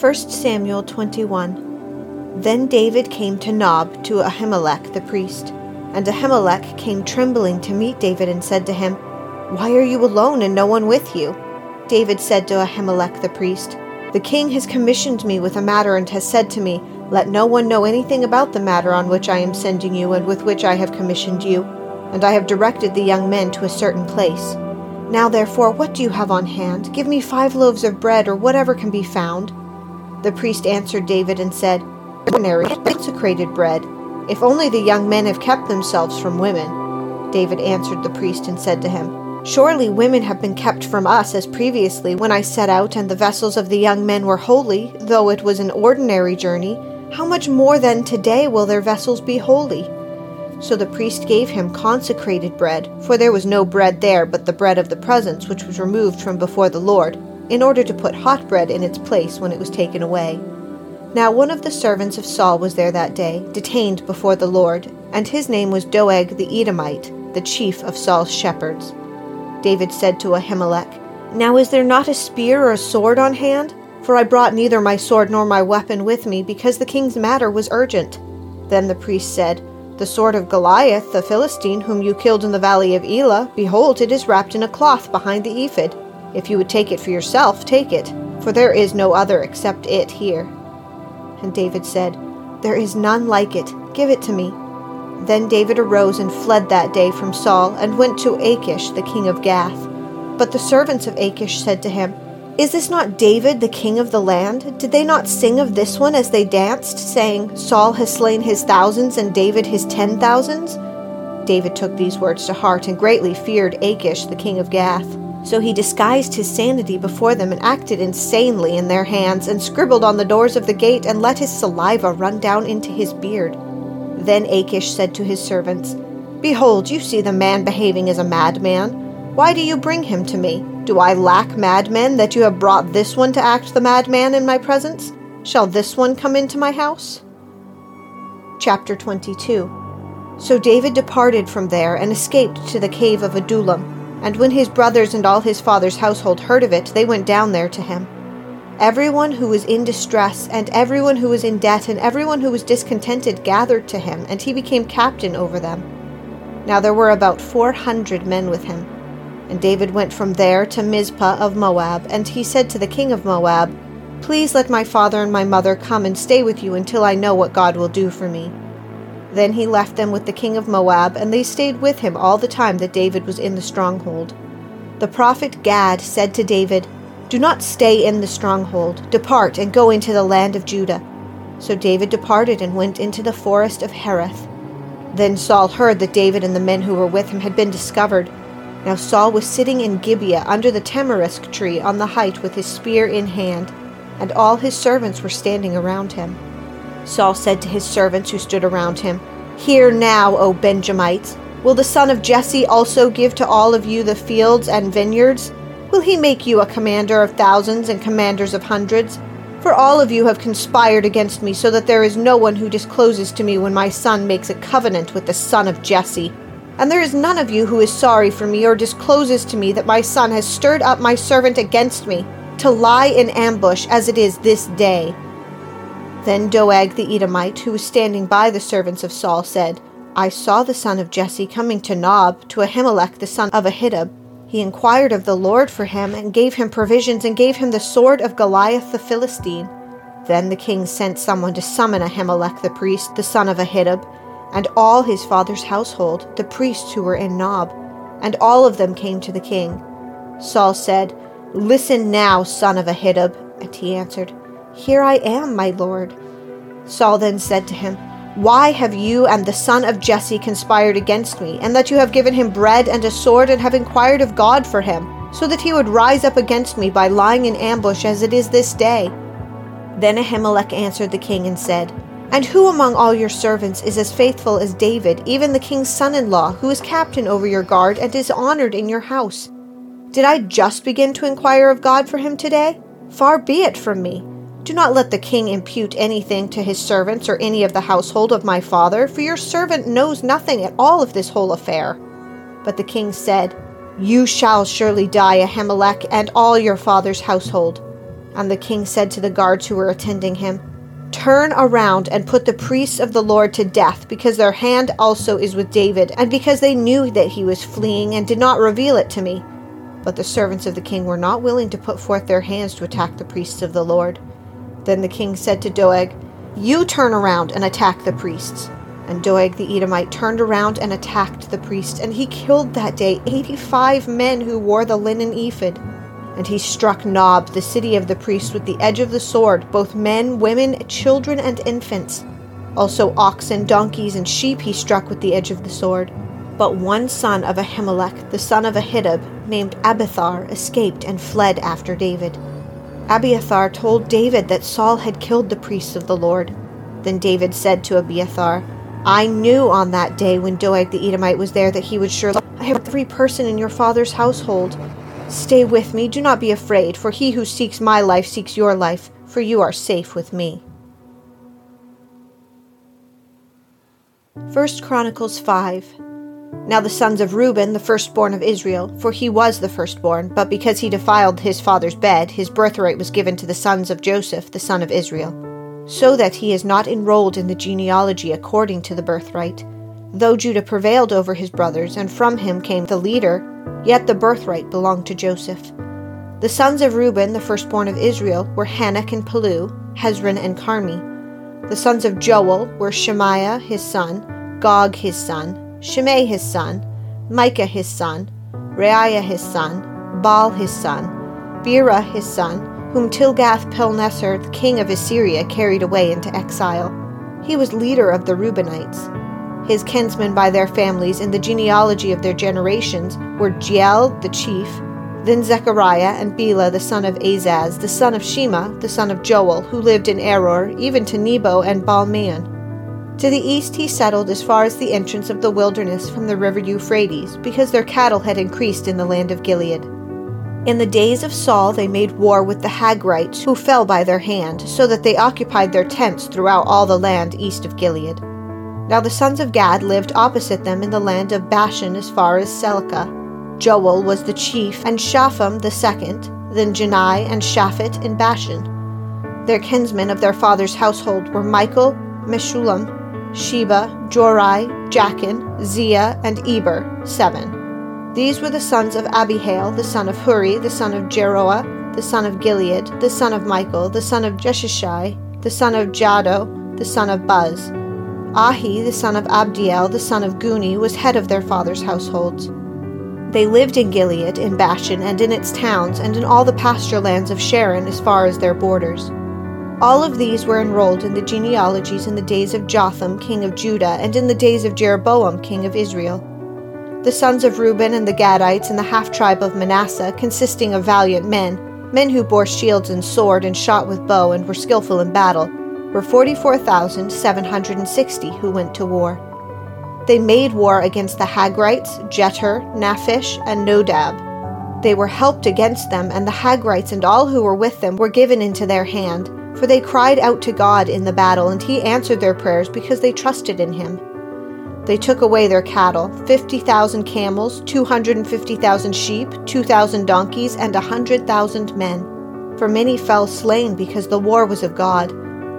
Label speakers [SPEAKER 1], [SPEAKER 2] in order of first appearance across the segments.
[SPEAKER 1] 1 Samuel 21 Then David came to Nob to Ahimelech the priest. And Ahimelech came trembling to meet David and said to him, Why are you alone and no one with you? David said to Ahimelech the priest, The king has commissioned me with a matter and has said to me, Let no one know anything about the matter on which I am sending you and with which I have commissioned you. And I have directed the young men to a certain place. Now therefore, what do you have on hand? Give me five loaves of bread or whatever can be found. The priest answered David and said, Ordinary consecrated bread if only the young men have kept themselves from women. David answered the priest and said to him, Surely women have been kept from us as previously when I set out and the vessels of the young men were holy, though it was an ordinary journey. How much more then today will their vessels be holy? So the priest gave him consecrated bread, for there was no bread there but the bread of the presence which was removed from before the Lord, in order to put hot bread in its place when it was taken away. Now one of the servants of Saul was there that day, detained before the Lord, and his name was Doeg the Edomite, the chief of Saul's shepherds. David said to Ahimelech, Now is there not a spear or a sword on hand? For I brought neither my sword nor my weapon with me, because the king's matter was urgent. Then the priest said, The sword of Goliath, the Philistine, whom you killed in the valley of Elah, behold, it is wrapped in a cloth behind the ephod. If you would take it for yourself, take it, for there is no other except it here. And David said, There is none like it. Give it to me. Then David arose and fled that day from Saul, and went to Achish, the king of Gath. But the servants of Achish said to him, Is this not David, the king of the land? Did they not sing of this one as they danced, saying, Saul has slain his thousands, and David his ten thousands? David took these words to heart, and greatly feared Achish, the king of Gath. So he disguised his sanity before them and acted insanely in their hands, and scribbled on the doors of the gate, and let his saliva run down into his beard. Then Achish said to his servants, Behold, you see the man behaving as a madman. Why do you bring him to me? Do I lack madmen that you have brought this one to act the madman in my presence? Shall this one come into my house? Chapter 22 So David departed from there and escaped to the cave of Adullam and when his brothers and all his father's household heard of it, they went down there to him. Everyone who was in distress, and everyone who was in debt, and everyone who was discontented gathered to him, and he became captain over them. Now there were about four hundred men with him. And David went from there to Mizpah of Moab, and he said to the king of Moab, Please let my father and my mother come and stay with you until I know what God will do for me. Then he left them with the king of Moab, and they stayed with him all the time that David was in the stronghold. The prophet Gad said to David, Do not stay in the stronghold. Depart and go into the land of Judah. So David departed and went into the forest of Hereth. Then Saul heard that David and the men who were with him had been discovered. Now Saul was sitting in Gibeah under the tamarisk tree on the height with his spear in hand, and all his servants were standing around him. Saul said to his servants who stood around him, Hear now, O Benjamites. Will the son of Jesse also give to all of you the fields and vineyards? Will he make you a commander of thousands and commanders of hundreds? For all of you have conspired against me, so that there is no one who discloses to me when my son makes a covenant with the son of Jesse. And there is none of you who is sorry for me or discloses to me that my son has stirred up my servant against me, to lie in ambush as it is this day. Then Doeg the Edomite, who was standing by the servants of Saul, said, I saw the son of Jesse coming to Nob, to Ahimelech the son of Ahitub. He inquired of the Lord for him, and gave him provisions, and gave him the sword of Goliath the Philistine. Then the king sent someone to summon Ahimelech the priest, the son of Ahitub, and all his father's household, the priests who were in Nob, and all of them came to the king. Saul said, Listen now, son of Ahitub. And he answered, here I am, my lord. Saul then said to him, Why have you and the son of Jesse conspired against me, and that you have given him bread and a sword, and have inquired of God for him, so that he would rise up against me by lying in ambush as it is this day? Then Ahimelech answered the king and said, And who among all your servants is as faithful as David, even the king's son in law, who is captain over your guard and is honored in your house? Did I just begin to inquire of God for him today? Far be it from me. Do not let the king impute anything to his servants or any of the household of my father, for your servant knows nothing at all of this whole affair. But the king said, You shall surely die, Ahimelech, and all your father's household. And the king said to the guards who were attending him, Turn around and put the priests of the Lord to death, because their hand also is with David, and because they knew that he was fleeing and did not reveal it to me. But the servants of the king were not willing to put forth their hands to attack the priests of the Lord. Then the king said to Doeg, You turn around and attack the priests. And Doeg the Edomite turned around and attacked the priests, and he killed that day eighty five men who wore the linen ephod. And he struck Nob, the city of the priests, with the edge of the sword, both men, women, children, and infants. Also oxen, donkeys, and sheep he struck with the edge of the sword. But one son of Ahimelech, the son of Ahitub, named Abiathar, escaped and fled after David. Abiathar told David that Saul had killed the priests of the Lord. Then David said to Abiathar, I knew on that day when Doeg the Edomite was there that he would surely. I have every person in your father's household. Stay with me, do not be afraid, for he who seeks my life seeks your life, for you are safe with me. 1 Chronicles 5 Now the sons of Reuben, the firstborn of Israel, for he was the firstborn, but because he defiled his father's bed, his birthright was given to the sons of Joseph, the son of Israel, so that he is not enrolled in the genealogy according to the birthright. Though Judah prevailed over his brothers, and from him came the leader, Yet the birthright belonged to Joseph. The sons of Reuben, the firstborn of Israel, were Hanoch and Pallu, Hezron and Carmi. The sons of Joel were Shemaiah his son, Gog his son, Shimei his son, Micah his son, Reaiah his son, Baal his son, Beerah his son, whom Tilgath-Pilneser, the king of Assyria, carried away into exile. He was leader of the Reubenites. His kinsmen by their families in the genealogy of their generations were Jeiel the chief, then Zechariah and Bela the son of Azaz, the son of Shema, the son of Joel, who lived in Aroer, even to Nebo and Baalmeon. To the east he settled as far as the entrance of the wilderness from the river Euphrates, because their cattle had increased in the land of Gilead. In the days of Saul they made war with the Hagrites, who fell by their hand, so that they occupied their tents throughout all the land east of Gilead. Now the sons of Gad lived opposite them in the land of Bashan as far as Salecah. Joel was the chief, and Shapham the second, then Janai and Shaphat in Bashan. Their kinsmen of their father's household were Michael, Meshullam, Sheba, Jorai, Jachin, Zia, and Eber, seven. These were the sons of Abihail, the son of Huri, the son of Jeroah, the son of Gilead, the son of Michael, the son of Jeshishai, the son of Jahdo, the son of Buz. Ahi, the son of Abdiel, the son of Guni, was head of their father's households. They lived in Gilead, in Bashan, and in its towns, and in all the pasture lands of Sharon as far as their borders. All of these were enrolled in the genealogies in the days of Jotham, king of Judah, and in the days of Jeroboam, king of Israel. The sons of Reuben and the Gadites and the half tribe of Manasseh, consisting of valiant men, men who bore shields and sword and shot with bow and were skilful in battle, were 44,760 who went to war. They made war against the Hagrites, Jetur, Naphish, and Nodab. They were helped against them, and the Hagrites and all who were with them were given into their hand, for they cried out to God in the battle, and he answered their prayers because they trusted in him. They took away their cattle 50,000 camels, 250,000 sheep, 2,000 donkeys, and a 100,000 men. For many fell slain because the war was of God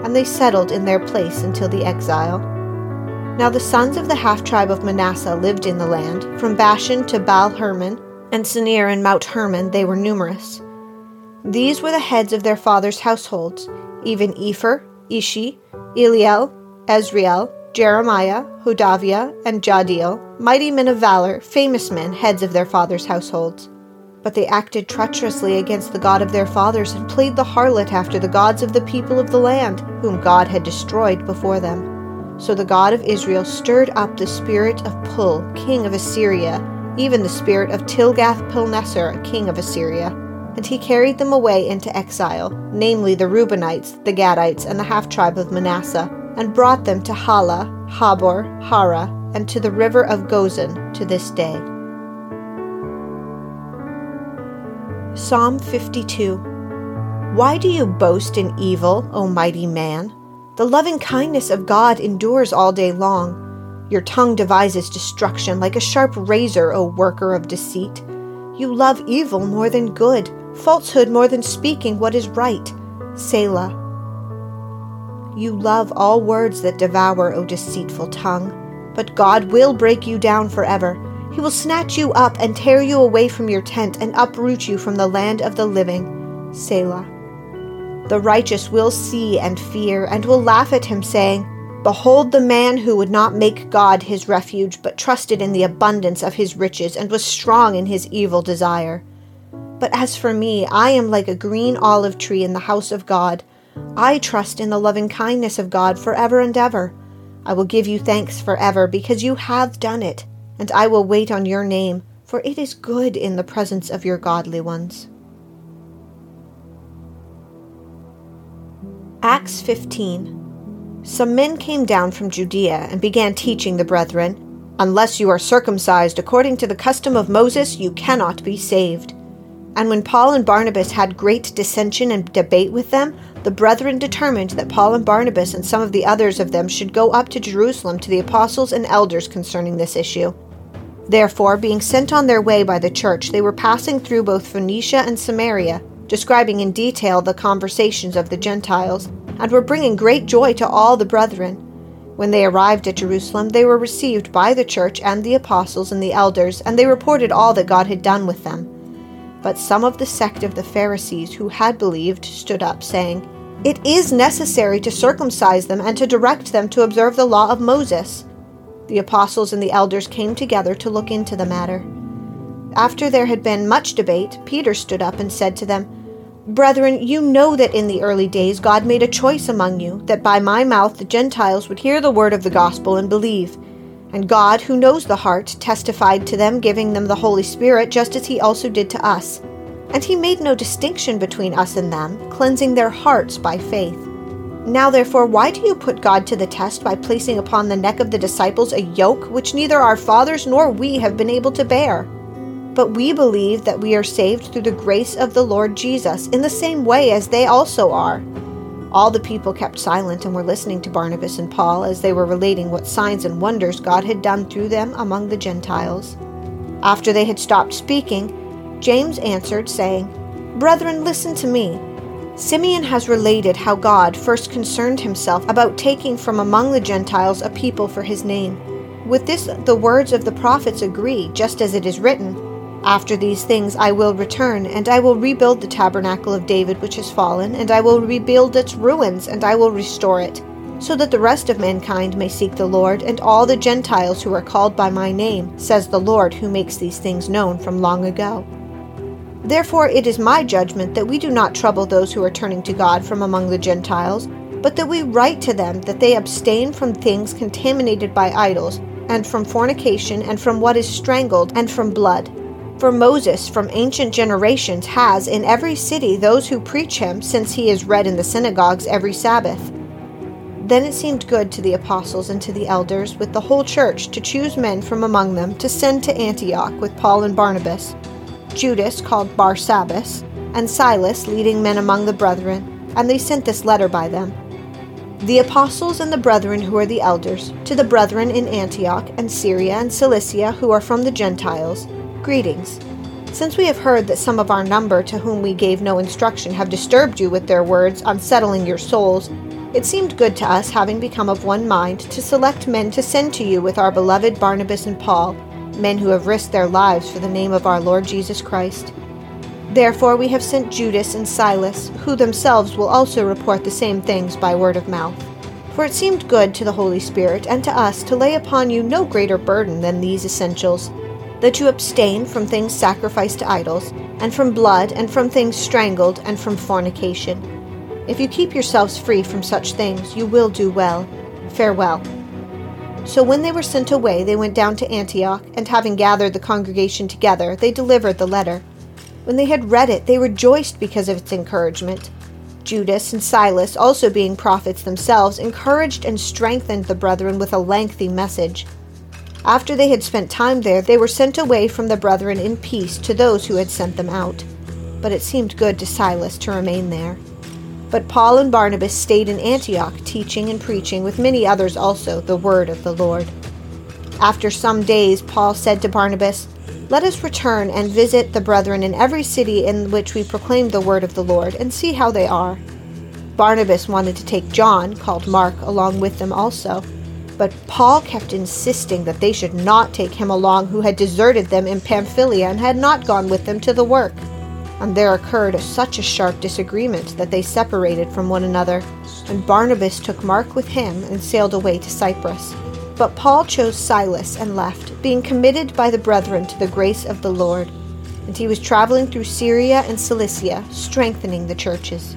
[SPEAKER 1] and they settled in their place until the exile. Now the sons of the half tribe of Manasseh lived in the land, from Bashan to Baal Hermon, and Senir and Mount Hermon they were numerous. These were the heads of their fathers' households, even Epher, Ishi, Eliel, Azriel, Jeremiah, Hodaviah, and Jahdiel, mighty men of valor, famous men, heads of their fathers' households. But they acted treacherously against the God of their fathers and played the harlot after the gods of the people of the land, whom God had destroyed before them. So the God of Israel stirred up the spirit of Pul, king of Assyria, even the spirit of Tilgath-Pilneser, king of Assyria, and he carried them away into exile, namely the Reubenites, the Gadites, and the half tribe of Manasseh, and brought them to Hala, Habor, Hara, and to the river of Gozan to this day. Psalm 52 Why do you boast in evil, O mighty man? The loving kindness of God endures all day long. Your tongue devises destruction like a sharp razor, O worker of deceit. You love evil more than good, falsehood more than speaking what is right. Selah. You love all words that devour, O deceitful tongue. But God will break you down forever. He will snatch you up and tear you away from your tent and uproot you from the land of the living. Selah. The righteous will see and fear and will laugh at him, saying, Behold the man who would not make God his refuge, but trusted in the abundance of his riches and was strong in his evil desire. But as for me, I am like a green olive tree in the house of God. I trust in the loving kindness of God forever and ever. I will give you thanks forever because you have done it, and I will wait on your name, for it is good in the presence of your godly ones. Acts 15 Some men came down from Judea and began teaching the brethren, Unless you are circumcised according to the custom of Moses, you cannot be saved. And when Paul and Barnabas had great dissension and debate with them, the brethren determined that Paul and Barnabas and some of the others of them should go up to Jerusalem to the apostles and elders concerning this issue. Therefore, being sent on their way by the church, they were passing through both Phoenicia and Samaria describing in detail the conversations of the Gentiles, and were bringing great joy to all the brethren. When they arrived at Jerusalem, they were received by the church and the apostles and the elders, and they reported all that God had done with them. But some of the sect of the Pharisees who had believed stood up, saying, It is necessary to circumcise them and to direct them to observe the law of Moses. The apostles and the elders came together to look into the matter. After there had been much debate, Peter stood up and said to them, Brethren, you know that in the early days God made a choice among you, that by my mouth the Gentiles would hear the word of the gospel and believe. And God, who knows the heart, testified to them, giving them the Holy Spirit, just as he also did to us. And he made no distinction between us and them, cleansing their hearts by faith. Now, therefore, why do you put God to the test by placing upon the neck of the disciples a yoke which neither our fathers nor we have been able to bear? But we believe that we are saved through the grace of the Lord Jesus, in the same way as they also are. All the people kept silent and were listening to Barnabas and Paul as they were relating what signs and wonders God had done through them among the Gentiles. After they had stopped speaking, James answered, saying, Brethren, listen to me. Simeon has related how God first concerned himself about taking from among the Gentiles a people for his name. With this, the words of the prophets agree, just as it is written. After these things I will return, and I will rebuild the tabernacle of David which has fallen, and I will rebuild its ruins, and I will restore it, so that the rest of mankind may seek the Lord, and all the Gentiles who are called by my name, says the Lord who makes these things known from long ago. Therefore it is my judgment that we do not trouble those who are turning to God from among the Gentiles, but that we write to them that they abstain from things contaminated by idols, and from fornication, and from what is strangled, and from blood for Moses from ancient generations has in every city those who preach him, since he is read in the synagogues every Sabbath. Then it seemed good to the apostles and to the elders with the whole church to choose men from among them to send to Antioch with Paul and Barnabas, Judas called Barsabbas, and Silas leading men among the brethren, and they sent this letter by them. The apostles and the brethren who are the elders, to the brethren in Antioch and Syria and Cilicia who are from the Gentiles, Greetings. Since we have heard that some of our number to whom we gave no instruction have disturbed you with their words, unsettling your souls, it seemed good to us, having become of one mind, to select men to send to you with our beloved Barnabas and Paul, men who have risked their lives for the name of our Lord Jesus Christ. Therefore, we have sent Judas and Silas, who themselves will also report the same things by word of mouth. For it seemed good to the Holy Spirit and to us to lay upon you no greater burden than these essentials that you abstain from things sacrificed to idols, and from blood, and from things strangled, and from fornication. If you keep yourselves free from such things, you will do well. Farewell. So when they were sent away, they went down to Antioch, and having gathered the congregation together, they delivered the letter. When they had read it, they rejoiced because of its encouragement. Judas and Silas, also being prophets themselves, encouraged and strengthened the brethren with a lengthy message. After they had spent time there, they were sent away from the brethren in peace to those who had sent them out. But it seemed good to Silas to remain there. But Paul and Barnabas stayed in Antioch, teaching and preaching, with many others also, the word of the Lord. After some days, Paul said to Barnabas, Let us return and visit the brethren in every city in which we proclaim the word of the Lord, and see how they are. Barnabas wanted to take John, called Mark, along with them also. But Paul kept insisting that they should not take him along, who had deserted them in Pamphylia and had not gone with them to the work. And there occurred such a sharp disagreement that they separated from one another. And Barnabas took Mark with him and sailed away to Cyprus. But Paul chose Silas and left, being committed by the brethren to the grace of the Lord. And he was traveling through Syria and Cilicia, strengthening the churches.